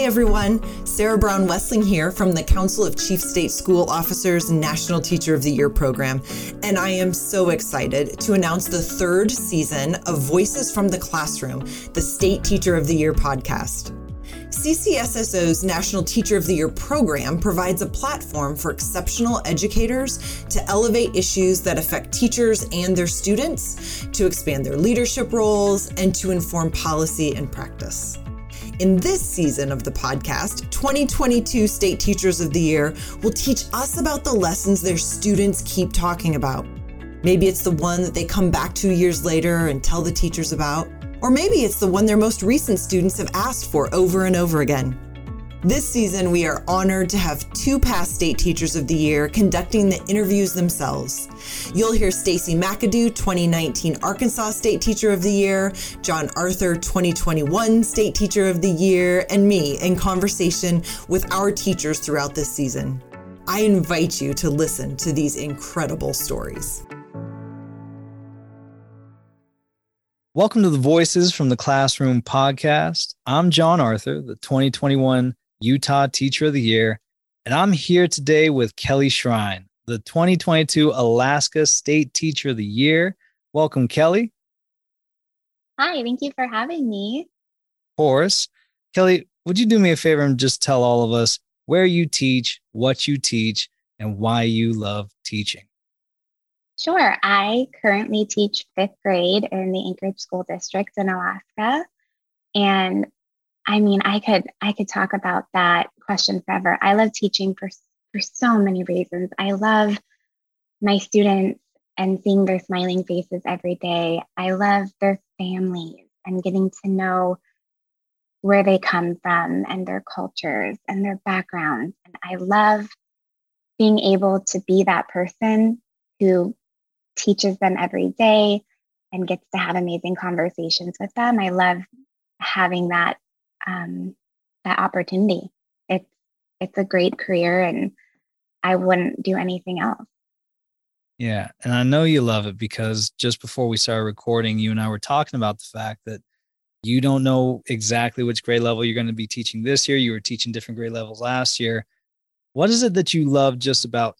Hey everyone, Sarah Brown Wessling here from the Council of Chief State School Officers National Teacher of the Year program, and I am so excited to announce the third season of Voices from the Classroom, the State Teacher of the Year podcast. CCSSO's National Teacher of the Year program provides a platform for exceptional educators to elevate issues that affect teachers and their students, to expand their leadership roles, and to inform policy and practice. In this season of the podcast, 2022 State Teachers of the Year will teach us about the lessons their students keep talking about. Maybe it's the one that they come back two years later and tell the teachers about. Or maybe it's the one their most recent students have asked for over and over again. This season, we are honored to have two past state teachers of the year conducting the interviews themselves. You'll hear Stacy McAdoo, 2019 Arkansas State Teacher of the Year, John Arthur, 2021 State Teacher of the Year, and me in conversation with our teachers throughout this season. I invite you to listen to these incredible stories. Welcome to the Voices from the Classroom podcast. I'm John Arthur, the 2021 Utah Teacher of the Year, and I'm here today with Kelly Shrine, the 2022 Alaska State Teacher of the Year. Welcome, Kelly. Hi, thank you for having me. Of course. Kelly, would you do me a favor and just tell all of us where you teach, what you teach, and why you love teaching? Sure. I currently teach fifth grade in the Anchorage School District in Alaska. And I mean, I could I could talk about that question forever. I love teaching for for so many reasons. I love my students and seeing their smiling faces every day. I love their families and getting to know where they come from and their cultures and their backgrounds. And I love being able to be that person who teaches them every day and gets to have amazing conversations with them. I love having that um, that opportunity. It's it's a great career, and I wouldn't do anything else. Yeah, and I know you love it because just before we started recording, you and I were talking about the fact that you don't know exactly which grade level you're going to be teaching this year. You were teaching different grade levels last year. What is it that you love just about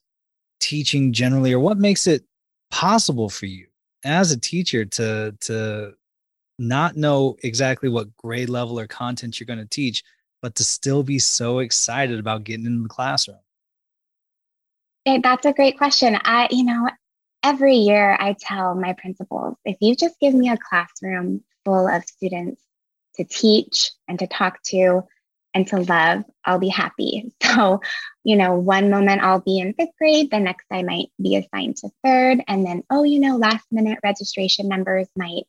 teaching generally, or what makes it possible for you as a teacher to to not know exactly what grade level or content you're going to teach but to still be so excited about getting in the classroom that's a great question i you know every year i tell my principals if you just give me a classroom full of students to teach and to talk to and to love, I'll be happy. So, you know, one moment I'll be in fifth grade, the next I might be assigned to third. And then, oh, you know, last minute registration numbers might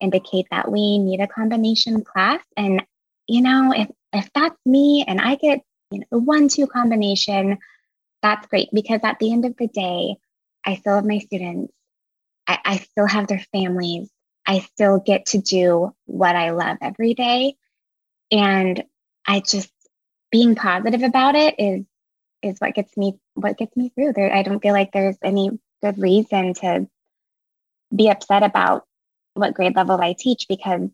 indicate that we need a combination class. And, you know, if, if that's me and I get, you know, one two combination, that's great because at the end of the day, I still have my students, I, I still have their families, I still get to do what I love every day. And I just being positive about it is is what gets me what gets me through. There I don't feel like there's any good reason to be upset about what grade level I teach because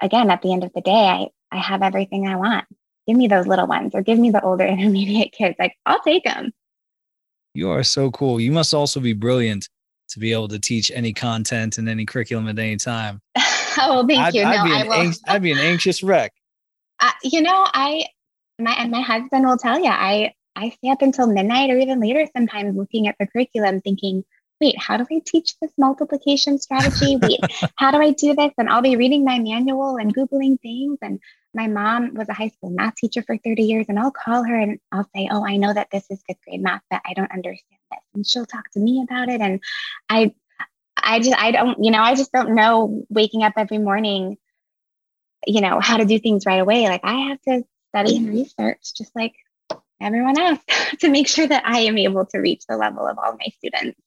again at the end of the day I I have everything I want. Give me those little ones or give me the older intermediate kids. Like I'll take them. You are so cool. You must also be brilliant to be able to teach any content and any curriculum at any time. oh, thank I'd, you. I'd no, be I an I'd be an anxious wreck. Uh, you know, I my and my husband will tell you, I I stay up until midnight or even later sometimes looking at the curriculum, thinking, wait, how do I teach this multiplication strategy? Wait, how do I do this? And I'll be reading my manual and googling things. And my mom was a high school math teacher for 30 years, and I'll call her and I'll say, oh, I know that this is fifth grade math, but I don't understand this, and she'll talk to me about it. And I, I just I don't, you know, I just don't know waking up every morning you know how to do things right away like i have to study and research just like everyone else to make sure that i am able to reach the level of all my students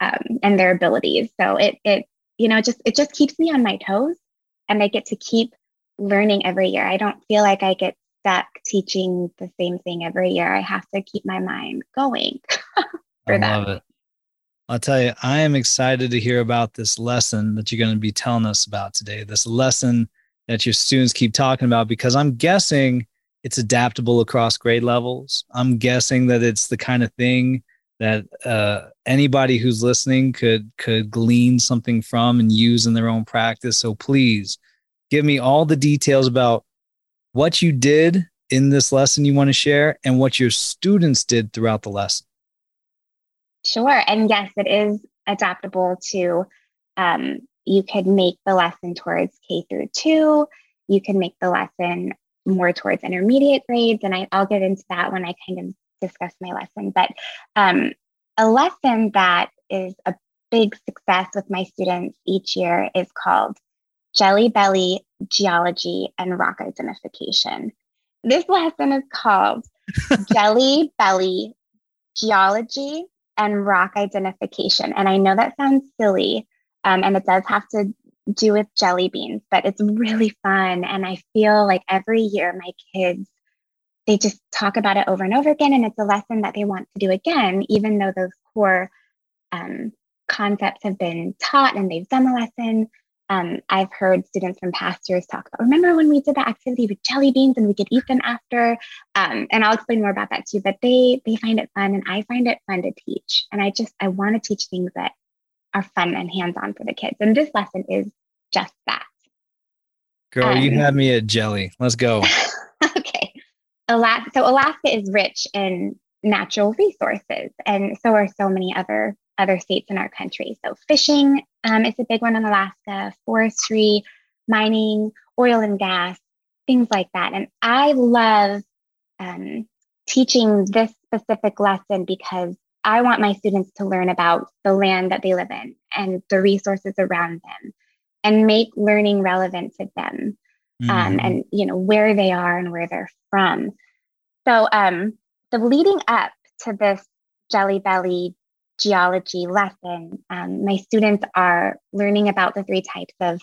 um, and their abilities so it it you know just it just keeps me on my toes and i get to keep learning every year i don't feel like i get stuck teaching the same thing every year i have to keep my mind going I love it. I'll tell you, I am excited to hear about this lesson that you're going to be telling us about today. This lesson that your students keep talking about because I'm guessing it's adaptable across grade levels. I'm guessing that it's the kind of thing that uh, anybody who's listening could could glean something from and use in their own practice. So please give me all the details about what you did in this lesson you want to share and what your students did throughout the lesson. Sure. And yes, it is adaptable to, um, you could make the lesson towards K through two. You can make the lesson more towards intermediate grades. And I, will get into that when I kind of discuss my lesson. But um, a lesson that is a big success with my students each year is called Jelly Belly Geology and Rock Identification. This lesson is called Jelly Belly Geology and Rock Identification. And I know that sounds silly, um, and it does have to do with jelly beans, but it's really fun. And I feel like every year my kids, they just talk about it over and over again. And it's a lesson that they want to do again, even though those core um, concepts have been taught and they've done the lesson. Um, I've heard students from past years talk about, remember when we did that activity with jelly beans and we could eat them after? Um, and I'll explain more about that too, but they, they find it fun and I find it fun to teach. And I just, I want to teach things that are fun and hands-on for the kids. And this lesson is just that. Girl, um, you had me at jelly. Let's go. Alaska, so Alaska is rich in natural resources, and so are so many other other states in our country. So fishing um, is a big one in Alaska, forestry, mining, oil and gas, things like that. And I love um, teaching this specific lesson because I want my students to learn about the land that they live in and the resources around them and make learning relevant to them mm-hmm. um, and you know where they are and where they're from so um so leading up to this jelly belly geology lesson um, my students are learning about the three types of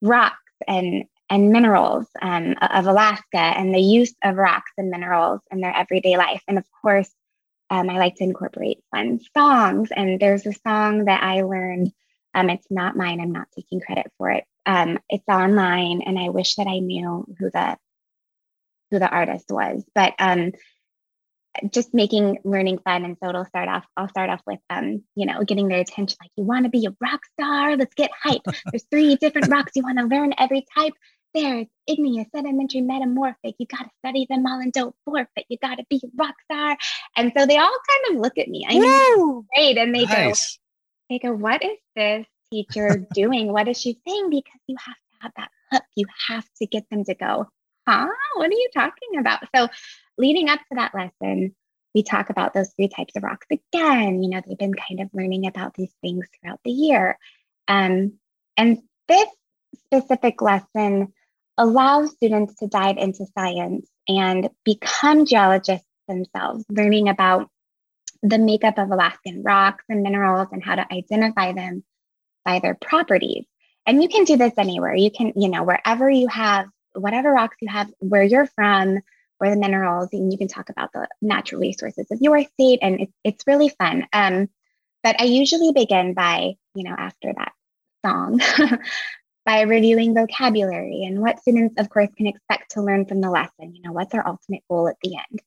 rocks and and minerals um, of alaska and the use of rocks and minerals in their everyday life and of course um, I like to incorporate fun songs. And there's a song that I learned. Um, it's not mine. I'm not taking credit for it. Um, it's online, and I wish that I knew who the who the artist was. But um, just making learning fun, and so it'll start off. I'll start off with um, you know, getting their attention. Like, you want to be a rock star? Let's get hype. There's three different rocks. You want to learn every type. There's igneous, sedimentary, metamorphic. You got to study them all and don't forfeit. You got to be a rock star. And so they all kind of look at me. I know, great. And they nice. go, they go, what is this teacher doing? What is she saying? Because you have to have that hook. You have to get them to go, huh? What are you talking about? So leading up to that lesson, we talk about those three types of rocks again. You know, they've been kind of learning about these things throughout the year. Um, and this specific lesson allows students to dive into science and become geologists themselves, learning about the makeup of Alaskan rocks and minerals and how to identify them by their properties. And you can do this anywhere. You can, you know, wherever you have, whatever rocks you have, where you're from, where the minerals, and you can talk about the natural resources of your state. And it's, it's really fun. Um, but I usually begin by, you know, after that song, by reviewing vocabulary and what students, of course, can expect to learn from the lesson. You know, what's our ultimate goal at the end?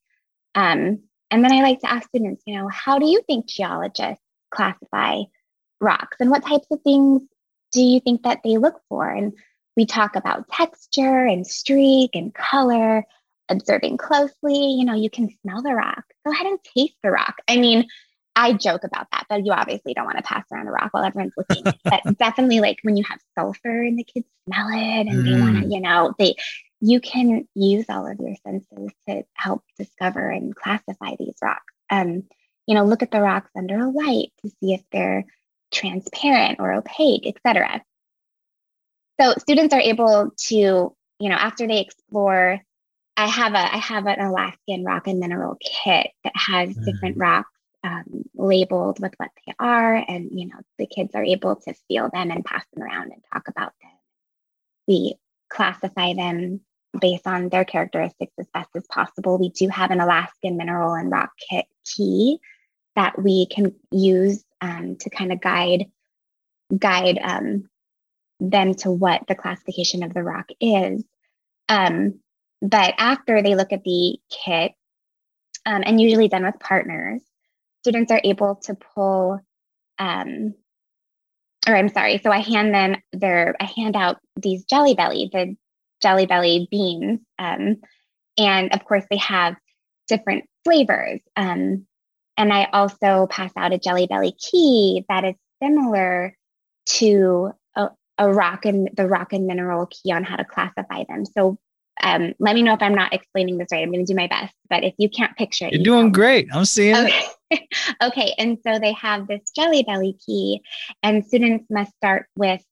Um, and then I like to ask students, you know, how do you think geologists classify rocks and what types of things do you think that they look for? And we talk about texture and streak and color, observing closely. You know, you can smell the rock. Go ahead and taste the rock. I mean, I joke about that, but you obviously don't want to pass around a rock while everyone's looking. but definitely, like when you have sulfur and the kids smell it and mm. they want to, you know, they you can use all of your senses to help discover and classify these rocks. Um, you know, look at the rocks under a light to see if they're transparent or opaque, etc. So students are able to, you know, after they explore, I have a I have an Alaskan rock and mineral kit that has mm. different rocks um, labeled with what they are and you know the kids are able to feel them and pass them around and talk about them we classify them based on their characteristics as best as possible we do have an alaskan mineral and rock kit key that we can use um, to kind of guide guide um, them to what the classification of the rock is. Um, but after they look at the kit, um, and usually done with partners, students are able to pull, um, or I'm sorry, so I hand them their, I hand out these Jelly Belly, the Jelly Belly beans. Um, and of course, they have different flavors. Um, and I also pass out a Jelly Belly key that is similar to a, a rock and the rock and mineral key on how to classify them. So um, let me know if I'm not explaining this right. I'm going to do my best. But if you can't picture it, you're you doing great. I'm seeing okay. it. okay. And so they have this Jelly Belly key, and students must start with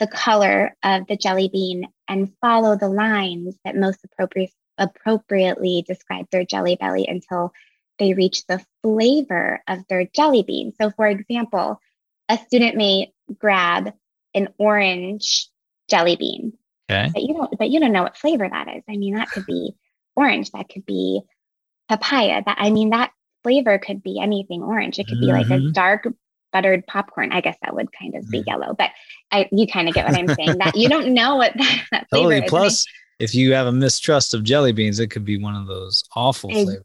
the color of the jelly bean and follow the lines that most appropriate, appropriately describe their jelly belly until they reach the flavor of their jelly bean. So, for example, a student may grab an orange jelly bean. Okay. But you don't but you don't know what flavor that is. I mean, that could be orange, that could be papaya. That I mean, that flavor could be anything orange. It could be mm-hmm. like a mm-hmm. dark buttered popcorn. I guess that would kind of be mm. yellow, but I you kind of get what I'm saying. that you don't know what that, that flavor totally. is. Plus, if you have a mistrust of jelly beans, it could be one of those awful flavors.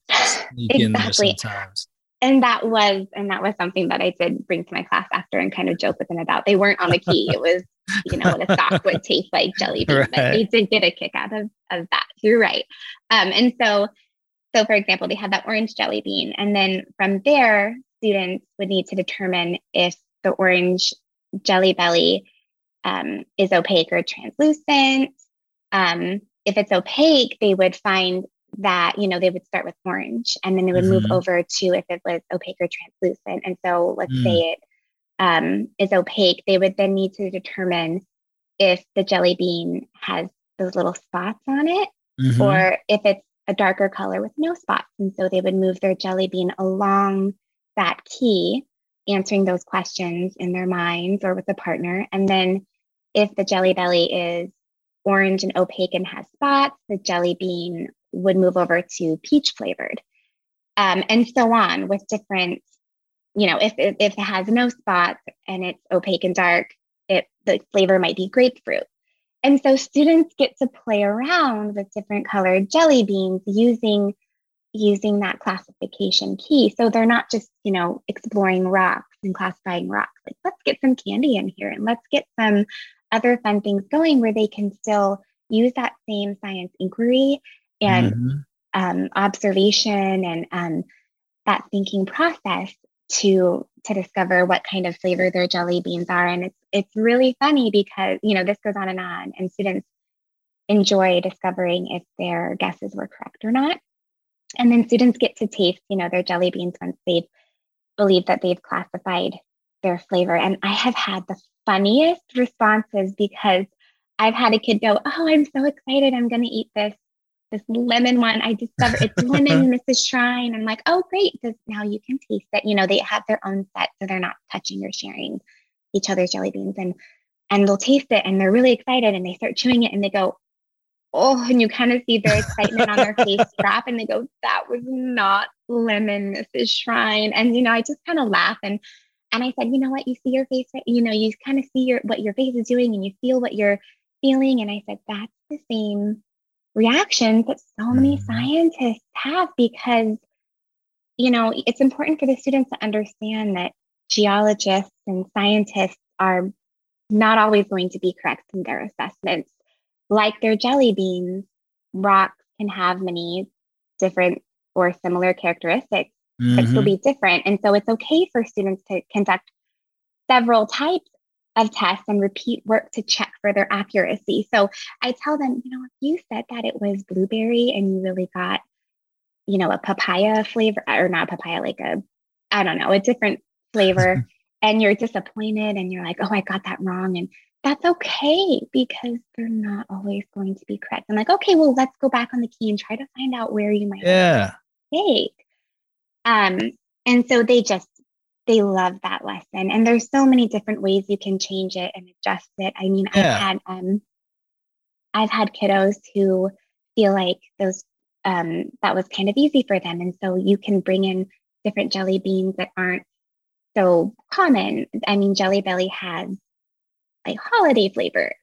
Exactly. sometimes. And that was and that was something that I did bring to my class after and kind of joke with them about. They weren't on the key. It was, you know, what a sock would taste like jelly beans. Right. But they did get a kick out of, of that. You're right. Um, and so so for example, they had that orange jelly bean. And then from there, students would need to determine if the orange jelly belly um, is opaque or translucent. Um, if it's opaque, they would find that, you know, they would start with orange and then they would mm-hmm. move over to if it was opaque or translucent. And so let's mm. say it um, is opaque, they would then need to determine if the jelly bean has those little spots on it mm-hmm. or if it's a darker color with no spots. And so they would move their jelly bean along that key, answering those questions in their minds or with a partner. And then if the jelly belly is orange and opaque and has spots, the jelly bean would move over to peach flavored. Um, and so on with different, you know, if, if, if it has no spots and it's opaque and dark, it the flavor might be grapefruit. And so students get to play around with different colored jelly beans using using that classification key. So they're not just, you know, exploring rocks and classifying rocks. Like, let's get some candy in here and let's get some other fun things going where they can still use that same science inquiry and mm-hmm. um, observation and um, that thinking process to to discover what kind of flavor their jelly beans are and it's it's really funny because you know this goes on and on and students enjoy discovering if their guesses were correct or not and then students get to taste, you know, their jelly beans once they've believed that they've classified their flavor. And I have had the funniest responses because I've had a kid go, "Oh, I'm so excited! I'm going to eat this this lemon one. I discovered it's lemon, Mrs. Shrine." I'm like, "Oh, great! This, now you can taste it." You know, they have their own set, so they're not touching or sharing each other's jelly beans, and and they'll taste it, and they're really excited, and they start chewing it, and they go, oh, and you kind of see their excitement on their face drop and they go, that was not lemon, Mrs. Shrine. And, you know, I just kind of laugh and, and I said, you know what, you see your face, you know, you kind of see your, what your face is doing and you feel what you're feeling. And I said, that's the same reactions that so many mm-hmm. scientists have because, you know, it's important for the students to understand that geologists and scientists are not always going to be correct in their assessments like their jelly beans, rocks can have many different or similar characteristics, mm-hmm. but still be different. And so it's okay for students to conduct several types of tests and repeat work to check for their accuracy. So I tell them, you know, if you said that it was blueberry and you really got, you know, a papaya flavor or not papaya, like a, I don't know, a different flavor, and you're disappointed and you're like, oh, I got that wrong. And that's okay because they're not always going to be correct. I'm like, okay, well, let's go back on the key and try to find out where you might yeah. mistake. Um, and so they just they love that lesson. And there's so many different ways you can change it and adjust it. I mean, yeah. I've had um I've had kiddos who feel like those um that was kind of easy for them. And so you can bring in different jelly beans that aren't so common. I mean, Jelly Belly has like holiday flavors.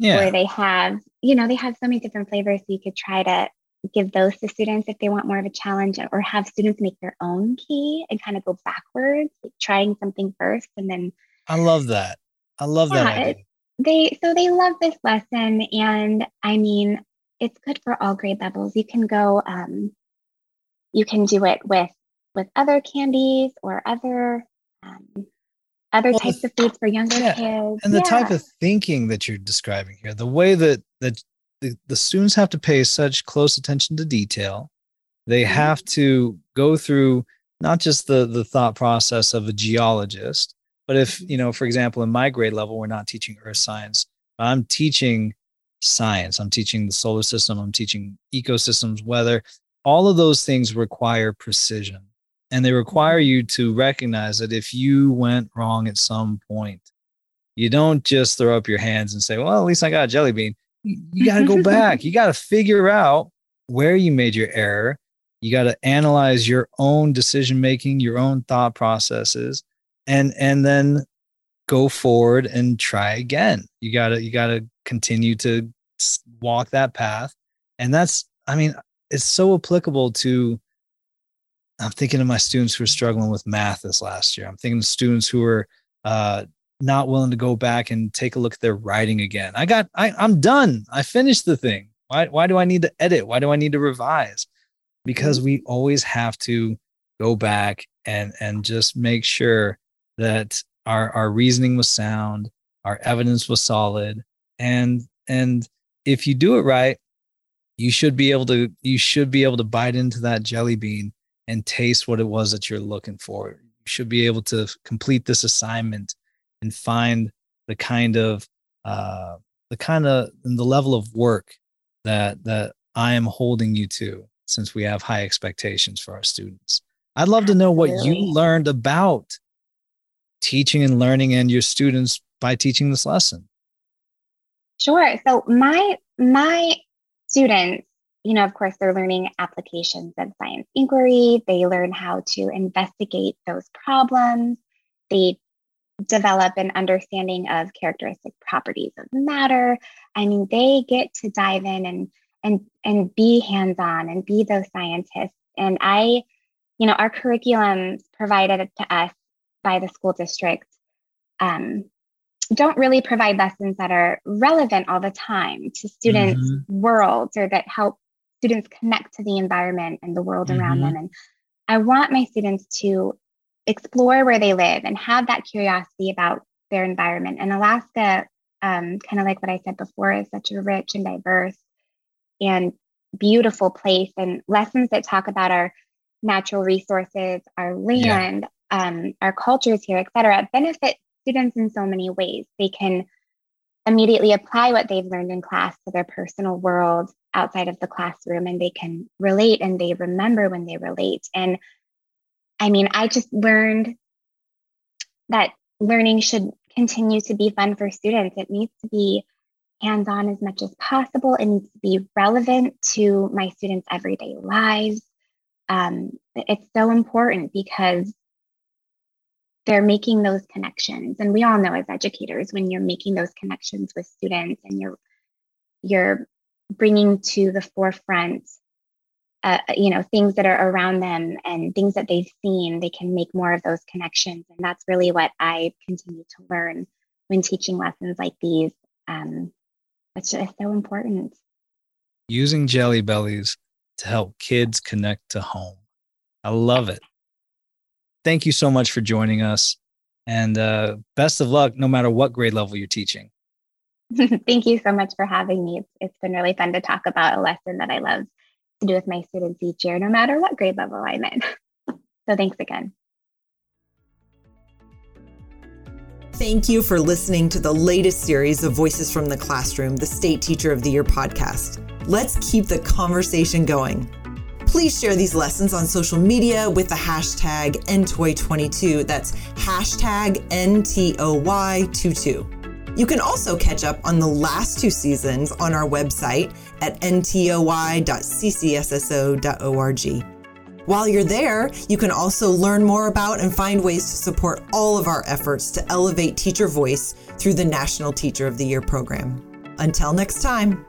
Yeah. Or they have, you know, they have so many different flavors. So you could try to give those to students if they want more of a challenge or have students make their own key and kind of go backwards, like trying something first and then I love that. I love Yeah, that. idea. they so they love this lesson and i mean it's good for all grade levels you can go um, you can do it with with other candies or other um, other Well, the- types of foods for younger yeah, kids and the type of thinking that you're describing here the way that that the, the students have to pay such close attention to detail. They Mhm. have to go through not just the the thought process of a geologist but if you know for example in my grade level we're not teaching earth science. I'm teaching science. I'm teaching the solar system. I'm teaching ecosystems weather. All of those things require precision and they require you to recognize that if you went wrong at some point you don't just throw up your hands and say well at least i got a jelly bean you, got to go back. You got to figure out where you made your error. You got to analyze your own decision making your own thought processes and and then go forward and try again. You got to you got to continue to walk that path. And that's i mean it's so applicable to i'm thinking of my students who are struggling with math this last year. I'm thinking of students who are uh, not willing to go back and take a look at their writing again. I got I, i'm done. I finished the thing. Why, why do i need to edit? Why do i need to revise? Because mm-hmm. we always have to go back and and just make sure that our our reasoning was sound our evidence was solid and and if you do it right you should be able to you should be able to bite into that jelly bean and taste what it was that you're looking for. You should be able to complete this assignment and find the kind of uh the kind of the level of work that that i am holding you to since we have high expectations for our students i'd love to know what you learned about teaching and learning and your students by teaching this lesson Sure. So my my students, you know, of course, they're learning applications of science inquiry. They learn how to investigate those problems. They develop an understanding of characteristic properties of matter. I mean, they get to dive in and and and be hands-on and be those scientists. And I, you know, our curriculum provided to us by the school district um, don't really provide lessons that are relevant all the time to students' Mhm. worlds or that help students connect to the environment and the world around Mhm. them. And I want my students to explore where they live and have that curiosity about their environment. And Alaska, um, kind of like what I said before, is such a rich and diverse and beautiful place. And lessons that talk about our natural resources, our land, um, our cultures here, et cetera, benefit students in so many ways. They can immediately apply what they've learned in class to their personal world outside of the classroom and they can relate and they remember when they relate. And I mean, I just learned that learning should continue to be fun for students. It needs to be hands on as much as possible. It needs to be relevant to my students' everyday lives. Um, it's so important because they're making those connections and we all know as educators when you're making those connections with students and you're you're bringing to the forefront uh, you know things that are around them and things that they've seen they can make more of those connections and that's really what i continue to learn when teaching lessons like these um, it's just so important using jelly bellies to help kids connect to home. I love it. Thank you so much for joining us. And uh, best of luck no matter what grade level you're teaching. thank you so much for having me it's, it's been really fun to talk about a lesson that i love to do with my students each year no matter what grade level i'm in so thanks again Thank you for listening to the latest series of Voices from the Classroom, the State Teacher of the Year podcast. Let's keep the conversation going. Please share these lessons on social media with the hashtag NTOY22. That's hashtag NTOY22. You can also catch up on the last two seasons on our website at ntoy.ccsso.org. While you're there, you can also learn more about and find ways to support all of our efforts to elevate teacher voice through the National Teacher of the Year program. Until next time.